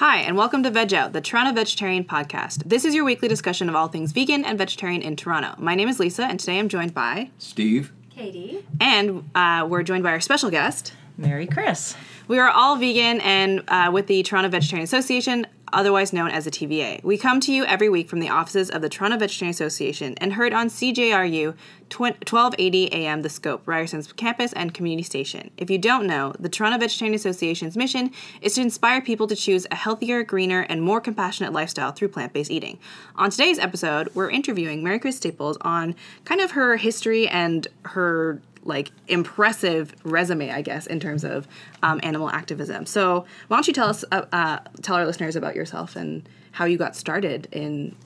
Hi, and welcome to Veg Out, the Toronto Vegetarian Podcast. This is your weekly discussion of all things vegan and vegetarian in Toronto. My name is Lisa, and today I'm joined by, Steve. Katie. and uh, we're joined by our special guest. Mary Chris. We are all vegan and uh, with the Toronto Vegetarian Association, otherwise known as the TVA. We come to you every week from the offices of the Toronto Vegetarian Association and heard on CJRU 1280 AM The Scope, Ryerson's campus and community station. If you don't know, the Toronto Vegetarian Association's mission is to inspire people to choose a healthier, greener, and more compassionate lifestyle through plant based eating. On today's episode, we're interviewing Mary Chris Staples on kind of her history and her like impressive resume, I guess, in terms of um, animal activism. So, why don't you tell us, uh, uh, tell our listeners about yourself and how you got started in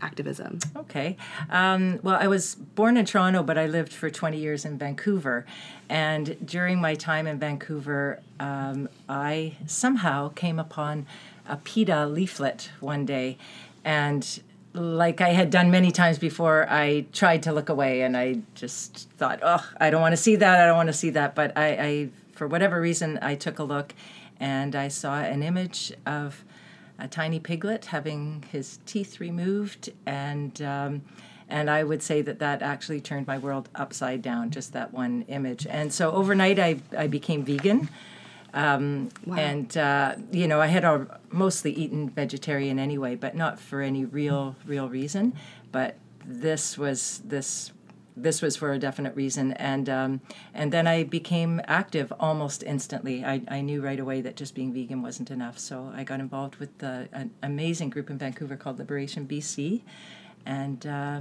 activism? Okay. Um, well, I was born in Toronto, but I lived for 20 years in Vancouver. And during my time in Vancouver, um, I somehow came upon a PETA leaflet one day. And like I had done many times before, I tried to look away and I just thought, oh, I don't want to see that. I don't want to see that. But I, I, for whatever reason, I took a look and I saw an image of a tiny piglet having his teeth removed and um, and I would say that that actually turned my world upside down just that one image and so overnight I, I became vegan um, and uh, you know I had al- mostly eaten vegetarian anyway but not for any real real reason. But this was this this was for a definite reason. And um, and then I became active almost instantly. I, I knew right away that just being vegan wasn't enough. So I got involved with the, an amazing group in Vancouver called Liberation BC and uh,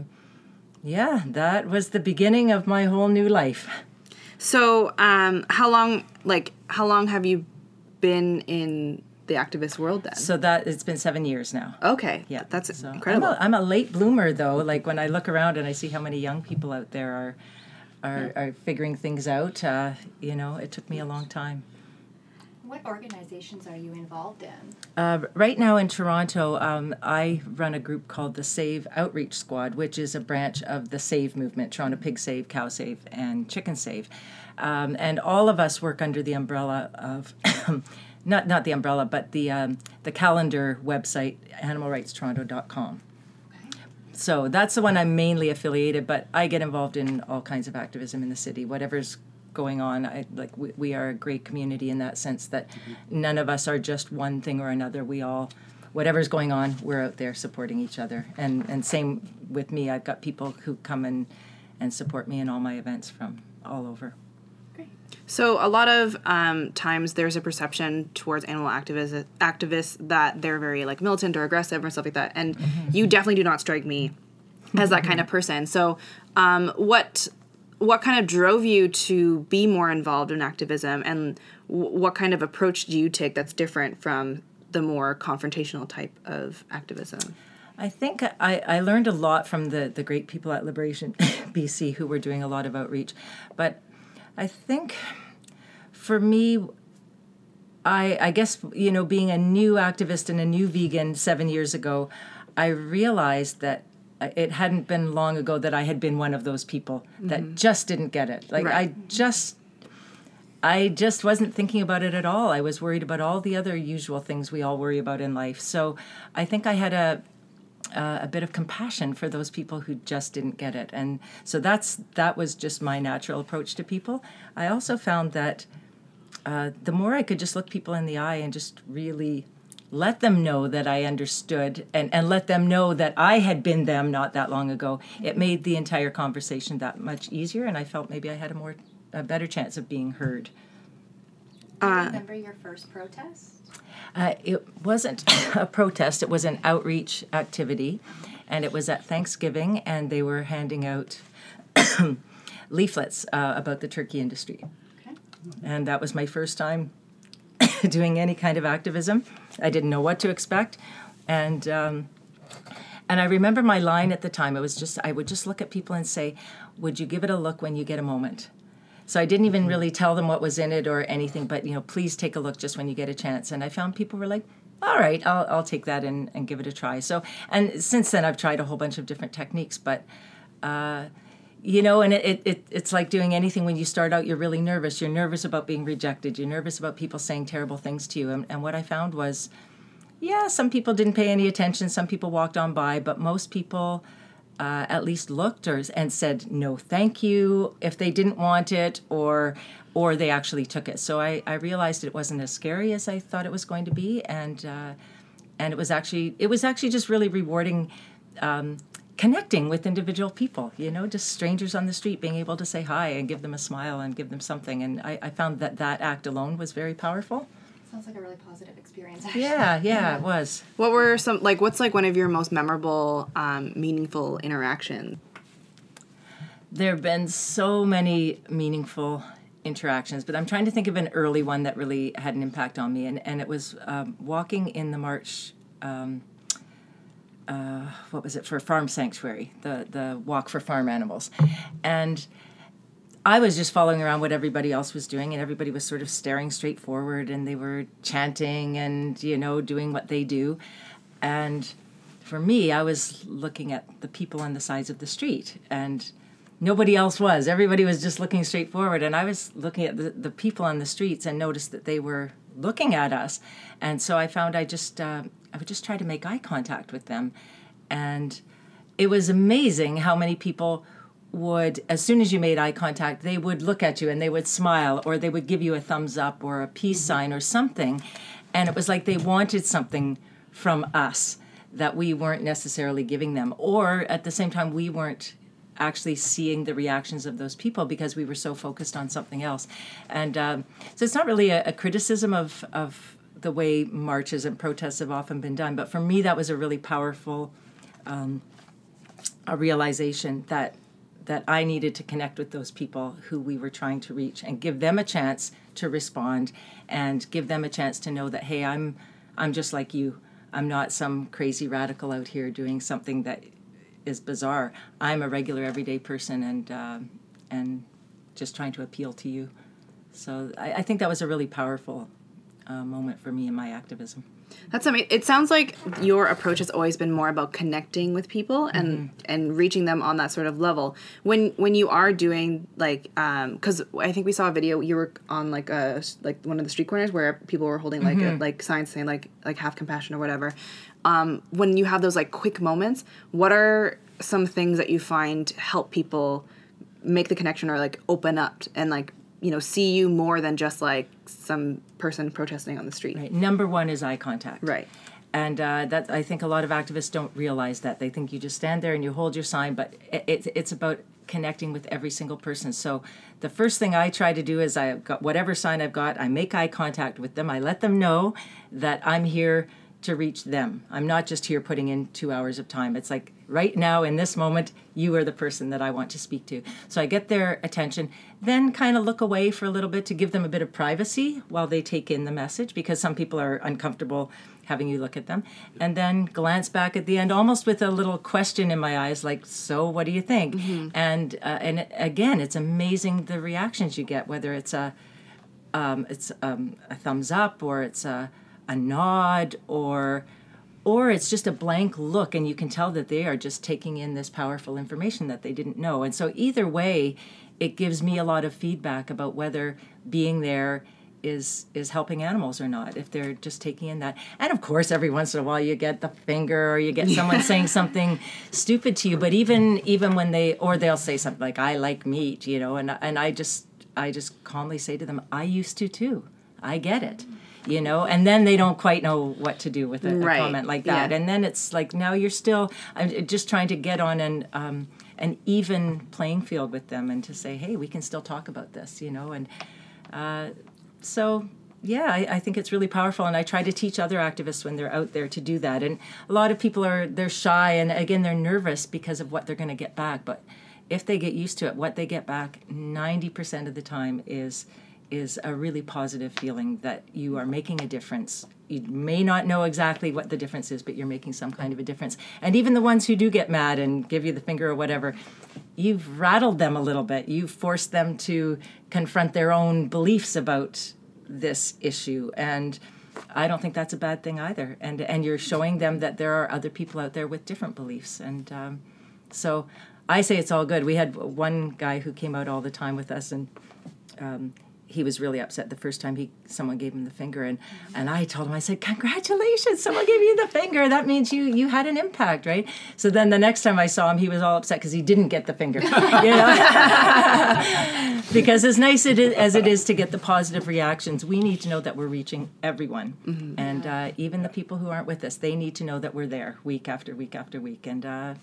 yeah that was the beginning of my whole new life So, um, how long, like, how long have you been in the activist world then? so that it's been seven years now. Okay, yeah. That's so incredible. I'm a, I'm a late bloomer though. Like when I look around and I see how many young people out there are are, are figuring things out uh, you know it took me a long time What organizations are you involved in? Uh, right now in Toronto, um, I run a group called the Save Outreach Squad, which is a branch of the Save movement Toronto Pig Save, Cow Save, and Chicken Save. Um, and all of us work under the umbrella of. Not, not the umbrella, but the um, the calendar website, animalrightstoronto.com. So that's the one I'm mainly affiliated, but I get involved in all kinds of activism in the city, whatever's going on. I, like we, we are a great community in that sense that none of us are just one thing or another. We all, whatever's going on, we're out there supporting each other. And and same with me. I've got people who come and and support me in all my events from all over. Great. So a lot of um, times there's a perception towards animal activists activists that they're very like militant or aggressive or stuff like that, and you definitely do not strike me as that kind of person. So, um, what what kind of drove you to be more involved in activism, and what kind of approach do you take that's different from the more confrontational type of activism? I think I, I learned a lot from the, the great people at Liberation BC who were doing a lot of outreach. But I think for me, I, I guess, you know, being a new activist and a new vegan seven years ago, I realized that it hadn't been long ago that I had been one of those people that just didn't get it. Like, I just I just wasn't thinking about it at all. I was worried about all the other usual things we all worry about in life. So I think I had a uh, a bit of compassion for those people who just didn't get it, and so that's that was just my natural approach to people. I also found that uh, the more I could just look people in the eye and just really let them know that I understood and, and let them know that I had been them not that long ago, it made the entire conversation that much easier, and I felt maybe I had a more a better chance of being heard. Do you remember your first protest? Uh, it wasn't a protest, it was an outreach activity. And it was at Thanksgiving, and they were handing out leaflets uh, about the turkey industry. Okay. And that was my first time doing any kind of activism. I didn't know what to expect. And, um, and I remember my line at the time. It was just, I would just look at people and say, Would you give it a look when you get a moment? So I didn't even really tell them what was in it or anything, but you know, please take a look just when you get a chance. And I found people were like, all right, I'll, I'll take that and, and give it a try. So, and since then I've tried a whole bunch of different techniques, but, uh, you know, and it, it, it, it's like doing anything when you start out, you're really nervous. You're nervous about being rejected. You're nervous about people saying terrible things to you. And, and what I found was, yeah, some people didn't pay any attention. Some people walked on by, but most people uh, at least looked or and said no, thank you if they didn't want it, or or they actually took it. So I, I realized it wasn't as scary as I thought it was going to be, and uh, and it was actually it was actually just really rewarding. Um, connecting with individual people you know just strangers on the street being able to say hi and give them a smile and give them something and i, I found that that act alone was very powerful Sounds like a really positive experience. Actually. yeah yeah it was What were some like? What's like one of your most memorable, um, meaningful interactions? there have been so many meaningful interactions, but I'm trying to think of an early one that really had an impact on me, and, and it was um, walking in the march. Um, uh, what was it for Farm Sanctuary, the the walk for farm animals, and I was just following around what everybody else was doing, and everybody was sort of staring straight forward, and they were chanting and you know doing what they do, and for me, I was looking at the people on the sides of the street, and nobody else was. Everybody was just looking straight forward, and I was looking at the, the people on the streets and noticed that they were looking at us, and so I found I just uh, I would just try to make eye contact with them, and it was amazing how many people would as soon as you made eye contact they would look at you and they would smile or they would give you a thumbs up or a peace sign or something. And it was like they wanted something from us that we weren't necessarily giving them. Or at the same time we weren't actually seeing the reactions of those people because we were so focused on something else. And um, so it's not really a, a criticism of, of the way marches and protests have often been done but for me that was a really powerful um, a realization that that I needed to connect with those people who we were trying to reach and give them a chance to respond and give them a chance to know that hey I'm I'm just like you. I'm not some crazy radical out here doing something that is bizarre. I'm a regular everyday person and uh, and just trying to appeal to you. So I, I think that was a really powerful uh, moment for me in my activism That's amazing. It sounds like your approach has always been more about connecting with people and and reaching them on that sort of level. When when you are doing like, because I think we saw a video you were on like a like one of the street corners where people were holding like a, like signs saying like like have compassion or whatever. Um, when you have those like quick moments, what are some things that you find help people make the connection or like open up and like you know see you more than just like some person protesting on the street? Right. Number one is eye contact. Right. And uh, that I think a lot of activists don't realize that they think you just stand there and you hold your sign, but it, it, it's about connecting with every single person. So the first thing I try to do is I got whatever sign I've got, I make eye contact with them. I let them know that I'm here to reach them. I'm not just here putting in two hours of time. It's like right now in this moment, you are the person that I want to speak to. So I get their attention, then kind of look away for a little bit to give them a bit of privacy while they take in the message because some people are uncomfortable having you look at them. And then glance back at the end, almost with a little question in my eyes, like, "So, what do you think?" And uh, and again, it's amazing the reactions you get, whether it's a um, it's um, a thumbs up or it's a, a nod or or it's just a blank look and you can tell that they are just taking in this powerful information that they didn't know. And so either way it gives me a lot of feedback about whether being there is is helping animals or not if they're just taking in that. And of course every once in a while you get the finger or you get someone saying something stupid to you. But even even when they or they'll say something like i like meat you know and and i just i just calmly say to them i used to too. I get it you know? And then they don't quite know what to do with a, a comment like that. Yeah. and then it's like now you're still i'm just trying to get on an um, an even playing field with them and to say hey we can still talk about this you know? And uh, so yeah I, I think it's really powerful. And i try to teach other activists when they're out there to do that. And a lot of people are they're shy and again they're nervous because of what they're going to get back. But if they get used to it what they get back 90% of the time is is a really positive feeling that you are making a difference. You may not know exactly what the difference is but you're making some kind of a difference. And even the ones who do get mad and give you the finger or whatever you've rattled them a little bit. You've forced them to confront their own beliefs about this issue. And i don't think that's a bad thing either. And and you're showing them that there are other people out there with different beliefs. And um, so i say it's all good. We had one guy who came out all the time with us and um, he was really upset the first time he someone gave him the finger and and I told him I said congratulations someone gave you the finger. That means you you had an impact right? So then the next time I saw him he was all upset because he didn't get the finger you know? Because as nice it is, as it is to get the positive reactions we need to know that we're reaching everyone. And uh, even the people who aren't with us they need to know that we're there week after week after week and uh,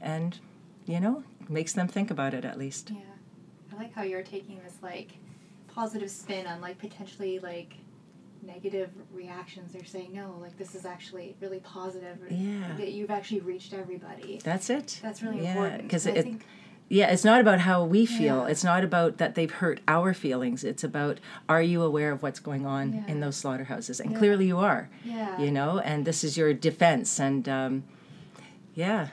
and you know makes them think about it at least. Yeah. I like how you're taking this like positive spin on like potentially like negative reactions. They're saying no, like this is actually really positive. Yeah. That you've actually reached everybody. that's it That's really yeah important. because I it, think Yeah, it's not about how we feel. Yeah. It's not about that they've hurt our feelings. It's about are you aware of what's going on Yeah. in those slaughterhouses? And Yeah. clearly you are. Yeah. You know, and this is your defense. And um, yeah,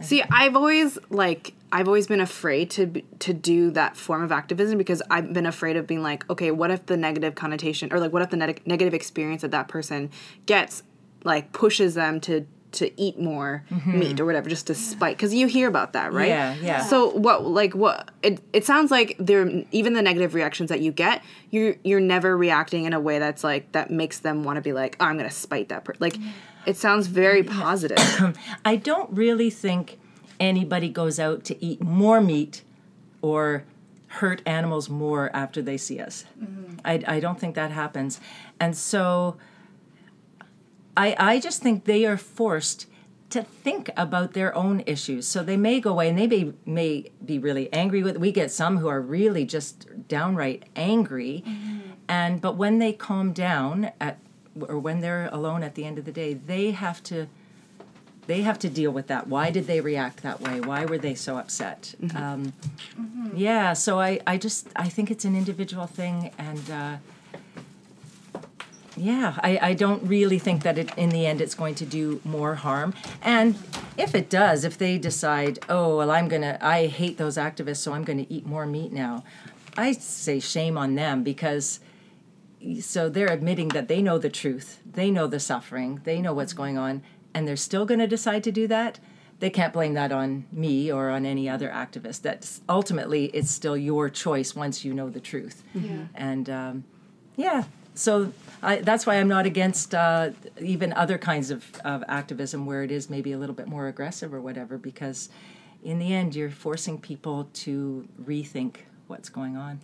See, I've always like I've always been afraid to to do that form of activism because I've been afraid of being like, okay, what if the negative connotation or like what if the neg- negative experience that that person gets like pushes them to to eat more mm-hmm. meat or whatever just to spite because you hear about that right? Yeah, yeah. so what like what it, it sounds like there even the negative reactions that you get you're you're never reacting in a way that's like that makes them want to be like oh, i'm gonna spite that person like mm. it sounds very positive. I don't really think anybody goes out to eat more meat or hurt animals more after they see us. Mm-hmm. I, I don't think that happens. And so I, I just think they are forced to think about their own issues. So they may go away and they may, may be really angry with we get some who are really just downright angry. Mm-hmm. And but when they calm down at or when they're alone at the end of the day, they have to they have to deal with that. Why did they react that way? Why were they so upset? Um, Yeah, so I, I just I think it's an individual thing, and uh, yeah, I, I don't really think that it in the end it's going to do more harm. And if it does, if they decide, oh well, I'm gonna I hate those activists, so I'm gonna eat more meat now, I say shame on them because so they're admitting that they know the truth, they know the suffering, they know what's going on, and they're still going to decide to do that. They can't blame that on me or on any other activist. That's ultimately it's still your choice once you know the truth. Yeah. And um, yeah, so I, that's why I'm not against uh, even other kinds of, of activism where it is maybe a little bit more aggressive or whatever, because in the end you're forcing people to rethink what's going on.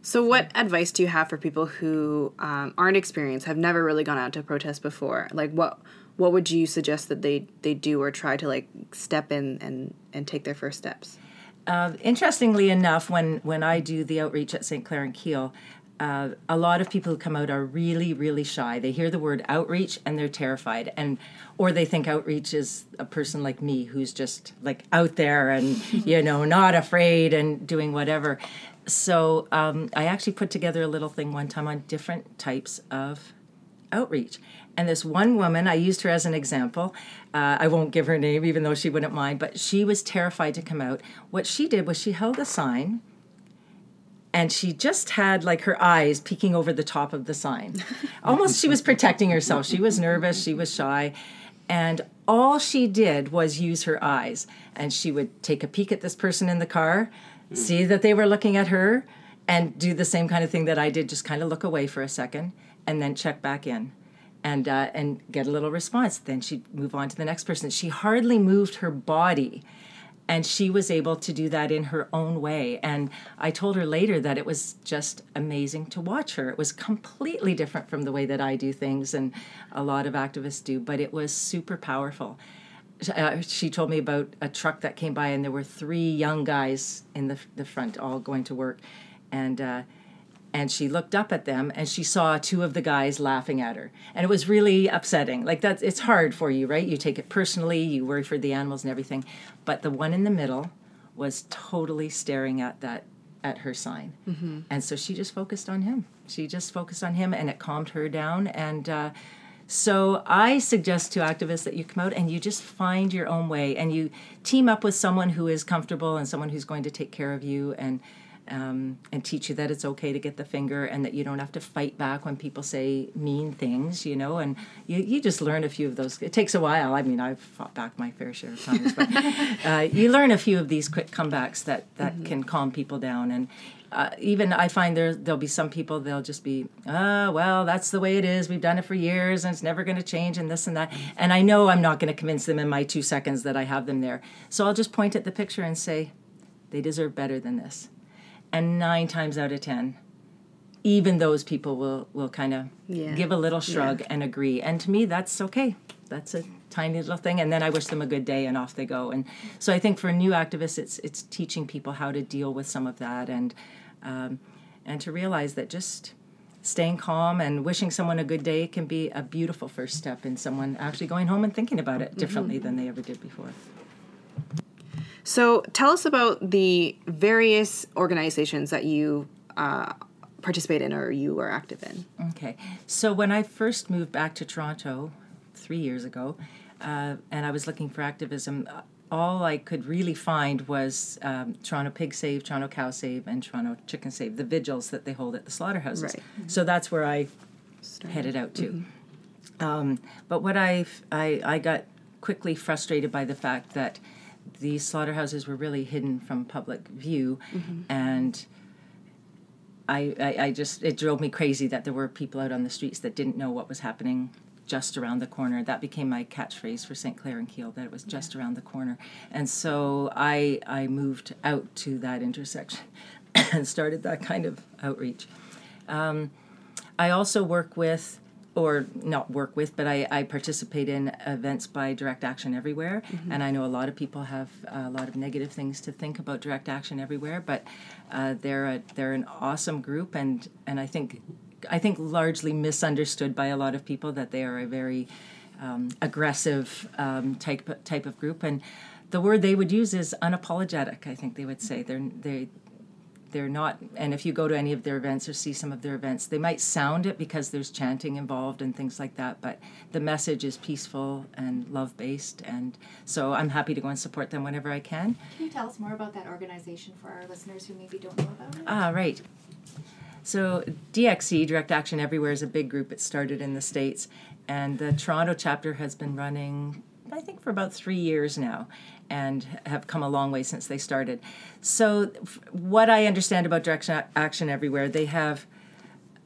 So, what advice do you have for people who um, aren't experienced, have never really gone out to protest before? Like, what what would you suggest that they they do or try to like step in and and take their first steps? Uh, interestingly enough, when when I do the outreach at St. Clair and Keele, uh, a lot of people who come out are really really shy. They hear the word outreach and they're terrified, and or they think outreach is a person like me who's just like out there and you know not afraid and doing whatever. So um, I actually put together a little thing one time on different types of outreach. And this one woman, I used her as an example. Uh, I won't give her name, even though she wouldn't mind, but she was terrified to come out. What she did was she held a sign and she just had like her eyes peeking over the top of the sign. Almost she was protecting herself. She was nervous, she was shy. And all she did was use her eyes. And she would take a peek at this person in the car, see that they were looking at her, and do the same kind of thing that I did, just kind of look away for a second and then check back in and uh, and get a little response. Then she'd move on to the next person. She hardly moved her body, and she was able to do that in her own way. And I told her later that it was just amazing to watch her. It was completely different from the way that I do things and a lot of activists do, but it was super powerful. Uh, she told me about a truck that came by, and there were three young guys in the the front, all going to work, and. Uh, and she looked up at them and she saw two of the guys laughing at her. And it was really upsetting. Like that's it's hard for you right? You take it personally you worry for the animals and everything. But the one in the middle was totally staring at that at her sign. And so she just focused on him. She just focused on him and it calmed her down. And uh, so I suggest to activists that you come out and you just find your own way and you team up with someone who is comfortable and someone who's going to take care of you. And um, and teach you that it's okay to get the finger and that you don't have to fight back when people say mean things, you know, and you, you just learn a few of those. It takes a while. I mean, I've fought back my fair share of times, but uh, you learn a few of these quick comebacks that, that mm-hmm. can calm people down. And uh, even I find there there'll be some people they'll just be ah oh, well that's the way it is we've done it for years and it's never going to change and this and that and I know I'm not going to convince them in my two seconds that I have them there so I'll just point at the picture and say they deserve better than this and nine times out of ten even those people will will kind of yeah. give a little shrug yeah. and agree and to me that's okay that's a tiny little thing and then i wish them a good day and off they go and so i think for new activists it's it's teaching people how to deal with some of that and um, and to realize that just staying calm and wishing someone a good day can be a beautiful first step in someone actually going home and thinking about it differently mm-hmm. than they ever did before so tell us about the various organizations that you uh, participate in or you are active in. Okay. So when I first moved back to Toronto three years ago, uh, and I was looking for activism, all I could really find was um, Toronto Pig Save, Toronto Cow Save, and Toronto Chicken Save, the vigils that they hold at the slaughterhouses. Right. Mm-hmm. So that's where I Started. headed out to. Mm-hmm. Um, but what I, I I got quickly frustrated by the fact that these slaughterhouses were really hidden from public view, mm-hmm. and I, I, I just it drove me crazy that there were people out on the streets that didn't know what was happening just around the corner. That became my catchphrase for St. Clair and Keele, that it was just yeah. around the corner. And so I I moved out to that intersection and started that kind of outreach. Um, I also work with or not work with, but I, I participate in events by Direct Action Everywhere. Mm-hmm. And I know a lot of people have a lot of negative things to think about Direct Action Everywhere, but uh, they're a, they're an awesome group, and and I think I think largely misunderstood by a lot of people that they are a very um, aggressive um, type type of group and. The word they would use is unapologetic. I think they would say they're they they're not and if you go to any of their events or see some of their events they might sound it because there's chanting involved and things like that but the message is peaceful and love based and so i'm happy to go and support them whenever i can. Can you tell us more about that organization for our listeners who maybe don't know about it? Ah right. So dxe direct action everywhere is a big group. It started in the states and the toronto chapter has been running I think for about three years now, and have come a long way since they started. So, f- what I understand about Direct Action Everywhere, they have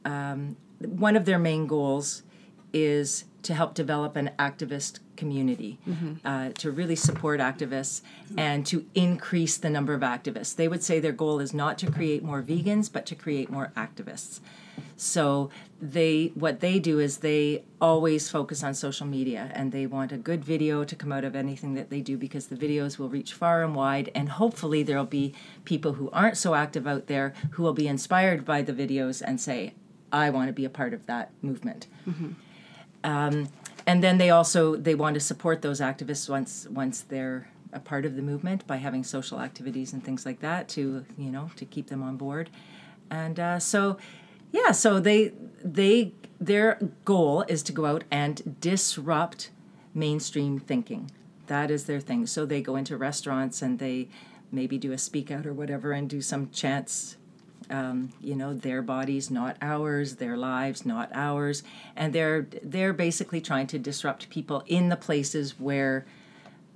um, one of their main goals is to help develop an activist community, mm-hmm. uh, to really support activists and to increase the number of activists. They would say their goal is not to create more vegans, but to create more activists. So they what they do is they always focus on social media and they want a good video to come out of anything that they do because the videos will reach far and wide and hopefully there'll be people who aren't so active out there who will be inspired by the videos and say I want to be a part of that movement. Mm-hmm. Um, and then they also they want to support those activists once once they're a part of the movement by having social activities and things like that to you know to keep them on board and uh, so yeah, so they they their goal is to go out and disrupt mainstream thinking. That is their thing. So they go into restaurants and they maybe do a speak out or whatever and do some chants um, you know their bodies not ours their lives not ours and they're they're basically trying to disrupt people in the places where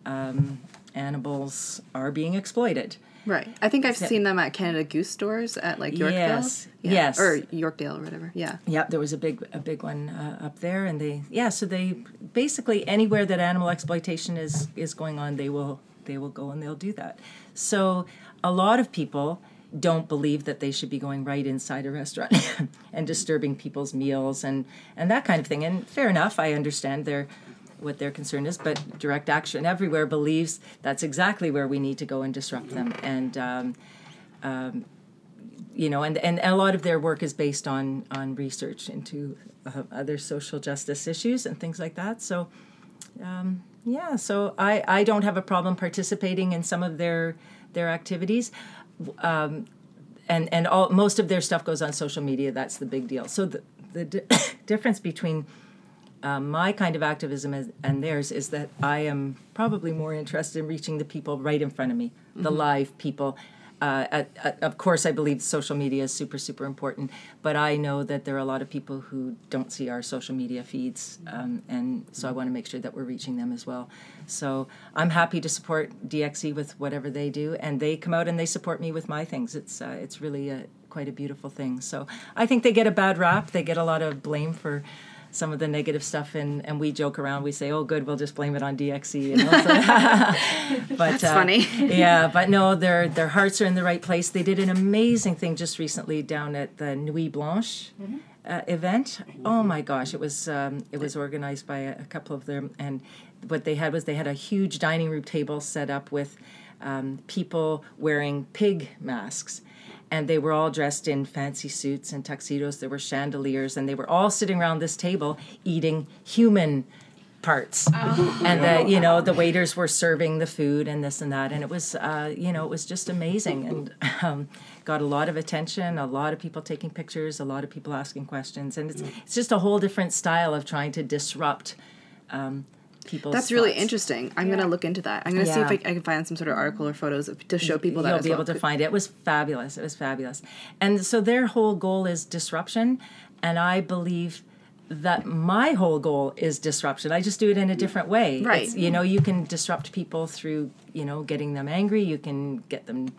um, animals are being exploited Right. I think I've seen them at Canada Goose stores at like Yorkville. Yes. Yeah. Yes. Or Yorkdale or whatever. Yeah. Yeah, there was a big a big one uh, up there and they yeah, so they basically anywhere that animal exploitation is is going on, they will they will go and they'll do that. So a lot of people don't believe that they should be going right inside a restaurant and disturbing people's meals and and that kind of thing. And fair enough, I understand they're what their concern is, but Direct Action Everywhere believes that's exactly where we need to go and disrupt them. And um, um, you know, and, and a lot of their work is based on on research into uh, other social justice issues and things like that. So, um, yeah, so I, I don't have a problem participating in some of their their activities. Um, and and all most of their stuff goes on social media. That's the big deal. So the the di- difference between um, my kind of activism is, and theirs is that I am probably more interested in reaching the people right in front of me, mm-hmm. the live people, uh, at, at, of course, I believe social media is super, super important, but I know that there are a lot of people who don't see our social media feeds, um, and so I want to make sure that we're reaching them as well. So I'm happy to support DXE with whatever they do, and they come out and they support me with my things. It's uh, it's really a, quite a beautiful thing. So I think they get a bad rap. They get a lot of blame for some of the negative stuff and, and we joke around. We say oh good we'll just blame it on DXE you know? but That's uh, funny. yeah but no their their hearts are in the right place. They did an amazing thing just recently down at the Nuit Blanche mm-hmm. uh, event. Oh my gosh it was um, it was organized by a, a, couple of them. And what they had was they had a huge dining room table set up with um, people wearing pig masks and they were all dressed in fancy suits and tuxedos. There were chandeliers, and they were all sitting around this table eating human parts. Oh. And the you know the waiters were serving the food and this and that, and it was uh, you know it was just amazing and um, got a lot of attention. A lot of people taking pictures, a lot of people asking questions, and it's it's just a whole different style of trying to disrupt. Um, people's That's really interesting. I'm yeah. going to look into that. I'm going to yeah. see if I, I, can find some sort of article or photos to show people that you'll be well. able to find it. It was fabulous. It was fabulous. And so their whole goal is disruption, and I believe that my whole goal is disruption. I just do it in a different way. Right. It's, you know, you can disrupt people through, you know, getting them angry. You can get them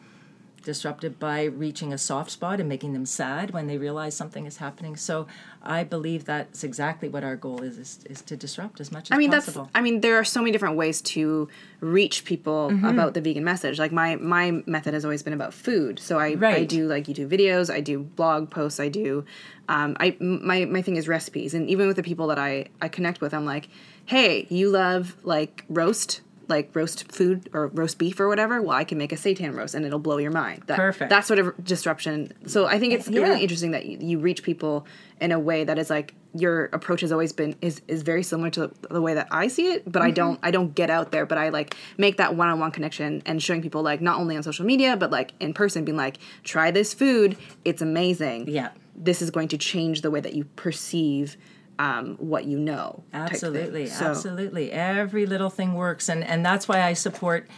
disrupted by reaching a soft spot and making them sad when they realize something is happening. So I believe that's exactly what our goal is, is, is to disrupt as much as I mean, possible. That's, I mean, there are so many different ways to reach people mm-hmm. about the vegan message. Like my, my method has always been about food. So I, right. I do like YouTube videos, I do blog posts, I do, um, I, my, my thing is recipes. And even with the people that I, I connect with, I'm like, hey, you love like roast like roast food or roast beef or whatever, well, I can make a seitan roast and it'll blow your mind. That, Perfect. That sort of disruption. So I think it's yeah. really interesting that you, you, reach people in a way that is like your approach has always been is is very similar to the way that I see it, but mm-hmm. I don't I don't get out there, but I like make that one on one connection and showing people like not only on social media but like in person, being like, try this food, it's amazing. Yeah. This is going to change the way that you perceive um, what you know. Absolutely, so. absolutely. Every little thing works, and and that's why I support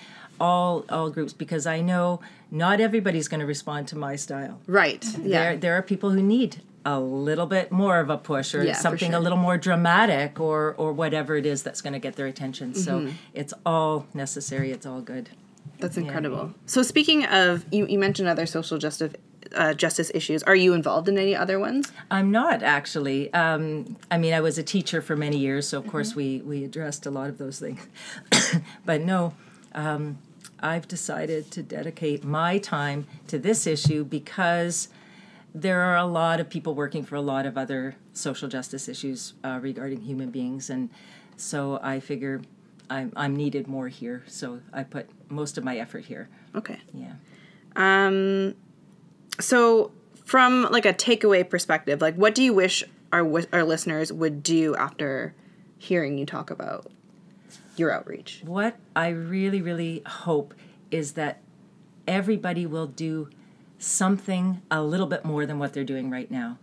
all all groups because I know not everybody's going to respond to my style. Right. Yeah. There there are people who need a little bit more of a push or yeah, something sure. a little more dramatic or or whatever it is that's going to get their attention. So mm-hmm. it's all necessary. It's all good. That's incredible. Yeah. So speaking of, you, you mentioned other social justice uh, justice issues. Are you involved in any other ones? I'm not actually. Um, I mean, I was a teacher for many years, so of mm-hmm. course we we addressed a lot of those things. but no, um, I've decided to dedicate my time to this issue because there are a lot of people working for a lot of other social justice issues uh, regarding human beings, and so I figure I'm, I'm needed more here. So I put most of my effort here. Okay. Yeah. Um, so from like a takeaway perspective, like what do you wish our our listeners would do after hearing you talk about your outreach? What I really really hope is that everybody will do something a little bit more than what they're doing right now.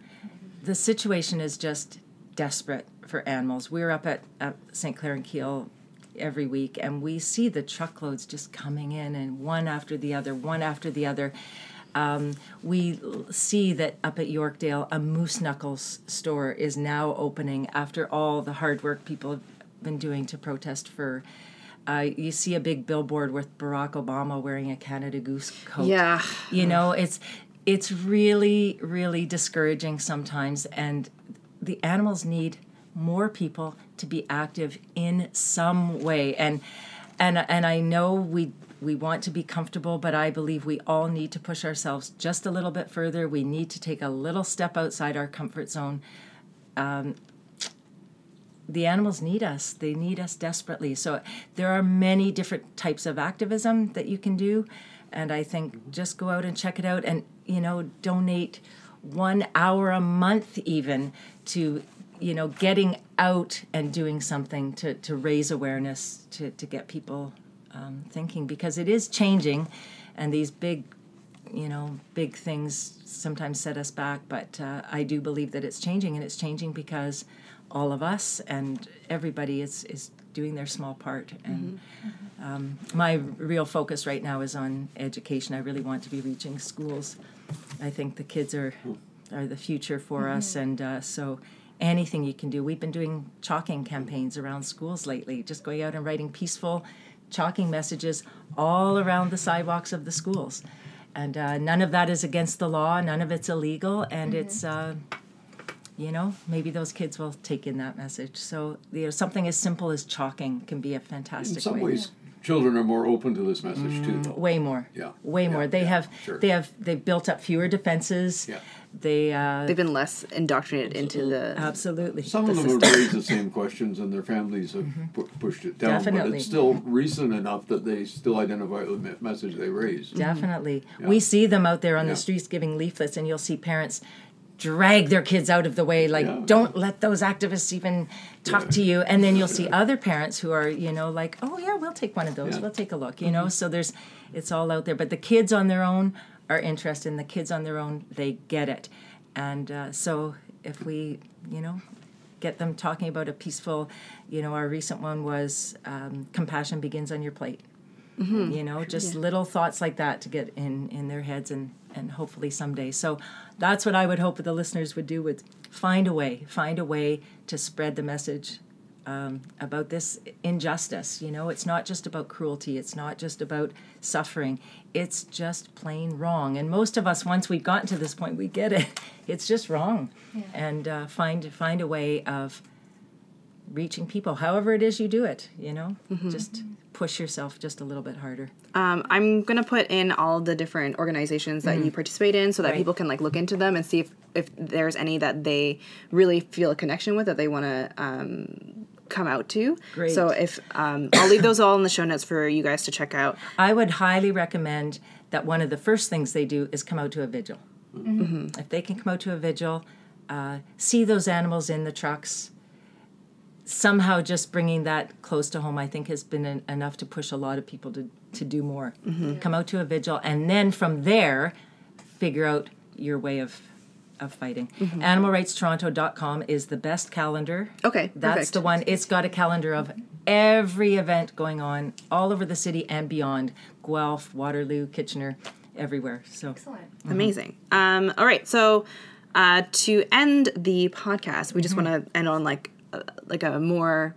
The situation is just desperate for animals. We're up at, at St. Clair and Keele every week and we see the truckloads just coming in and one after the other, one after the other. Um, we see that up at Yorkdale, a Moose Knuckles store is now opening after all the hard work people have been doing to protest for. Uh, you see a big billboard with Barack Obama wearing a Canada Goose coat. Yeah, you know it's it's really really discouraging sometimes, and the animals need more people to be active in some way. And and and I know we we want to be comfortable, but I believe we all need to push ourselves just a little bit further. We need to take a little step outside our comfort zone. Um, the animals need us. They need us desperately. So there are many different types of activism that you can do. And I think just go out and check it out and, you know, donate one hour a month even to, you know, getting out and doing something to, to raise awareness, to, to get people um, thinking because it is changing, and these big, you know, big things sometimes set us back. But uh, I do believe that it's changing, and it's changing because all of us and everybody is is doing their small part. And um, my real focus right now is on education. I really want to be reaching schools. I think the kids are are the future for us, and uh, so anything you can do. We've been doing chalking campaigns around schools lately, just going out and writing peaceful chalking messages all around the sidewalks of the schools. And uh, none of that is against the law, none of it's illegal, and it's, uh, you know, maybe those kids will take in that message. So, you know, something as simple as chalking can be a fantastic In some way. ways, children are more open to this message too, mm, though. Way more. Yeah. Way Yeah, more. They yeah, have sure. they have they've built up fewer defenses. Yeah. They uh, They've been less indoctrinated into the. absolutely. Some the of them system. have raised the same questions, and their families have mm-hmm. pu- pushed it down. Definitely. But it's still recent enough that they still identify the message they raised. Definitely. Mm-hmm. Yeah. We see them out there on Yeah. the streets giving leaflets, and you'll see parents drag their kids out of the way, like, Yeah. don't let those activists even talk Yeah. to you. And then you'll see other parents who are, you know, like, oh, yeah, we'll take one of those. Yeah. We'll take a look, you know? So there's, it's all out there. But the kids on their own are interested, and the kids on their own, they get it. And uh, so if we, you know, get them talking about a peaceful, you know, our recent one was um, compassion begins on your plate you know just little thoughts like that to get in in their heads and and hopefully someday. So that's what i would hope the listeners would do would find a way find a way to spread the message um, about this injustice. You know it's not just about cruelty. It's not just about suffering. It's just plain wrong. And most of us once we've gotten to this point we get it. It's just wrong. And uh, find find a way of reaching people however it is you do it you know? Just push yourself just a little bit harder Um, I'm gonna put in all the different organizations that you participate in, so that. Right. people can like look into them and see if if there's any that they really feel a connection with that they want to um, come out to. Great. So if um, I'll leave those all in the show notes for you guys to check out. I would highly recommend that one of the first things they do is come out to a vigil. If they can come out to a vigil, uh, see those animals in the trucks, somehow just bringing that close to home, I think, has been en- enough to push a lot of people to, to do more. Come out to a vigil, and then from there, figure out your way of. Of fighting. AnimalRightsToronto.com is the best calendar. Okay, That's perfect. the one. It's got a calendar of every event going on all over the city and beyond Guelph, Waterloo, Kitchener, everywhere. So Excellent. Amazing. Um, all right, so uh, to end the podcast, we just Mm-hmm. want to end on like uh, like a more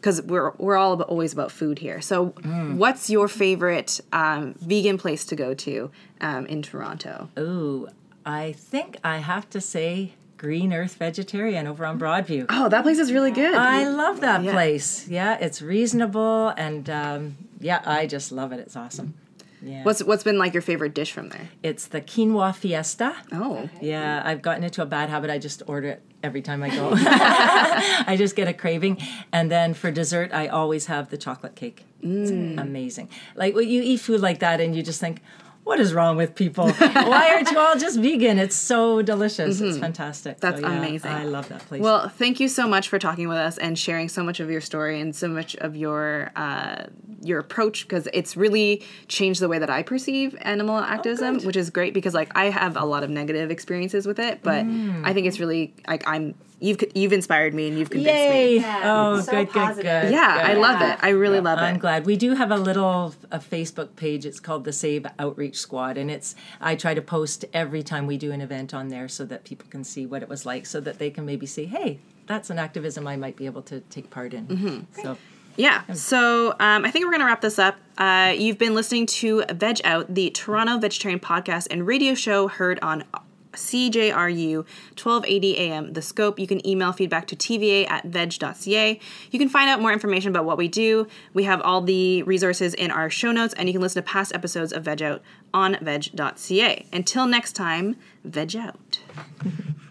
because we're we're all about, always about food here. So, Mm. what's your favorite um, vegan place to go to um, in Toronto? Ooh, I think I have to say Green Earth Vegetarian over on Broadview. Oh, that place is really good. I love that Yeah. place. Yeah, it's reasonable and um, yeah, I just love it. It's awesome. Yeah. What's what's been like your favorite dish from there? it's the quinoa fiesta. Oh, Yeah, I've gotten into a bad habit. I just order it every time I go. I just get a craving. And then for dessert, I always have the chocolate cake. It's Mm. amazing. Like when you eat food like that and you just think, what is wrong with people? Why aren't you all just vegan? It's so delicious. It's fantastic. So, Mm-hmm. That's yeah, amazing. I love that place. well, thank you so much for talking with us and sharing so much of your story and so much of your uh, your approach because it's really changed the way that I perceive animal activism, good. which is great because like I have a lot of negative experiences with it, but I think it's really like I'm you've you've inspired me and you've convinced Yay! me. Yeah, oh, so good, good, positive. good. Yeah, I love Yeah. it. I really love it. I'm glad we do have a little a Facebook page. It's called the Save Outreach Squad, and it's I try to post every time we do an event on there so that people can see what it was like, so that they can maybe see, hey, that's an activism I might be able to take part in. Mm-hmm. So Yeah. So um, I think we're going to wrap this up. Uh, you've been listening to Veg Out, the Toronto Vegetarian podcast and radio show heard on CJRU 1280 AM The Scope. You can email feedback to TVA at veg.ca. You can find out more information about what we do. We have all the resources in our show notes, and you can listen to past episodes of Veg Out on veg.ca. Until next time, veg out.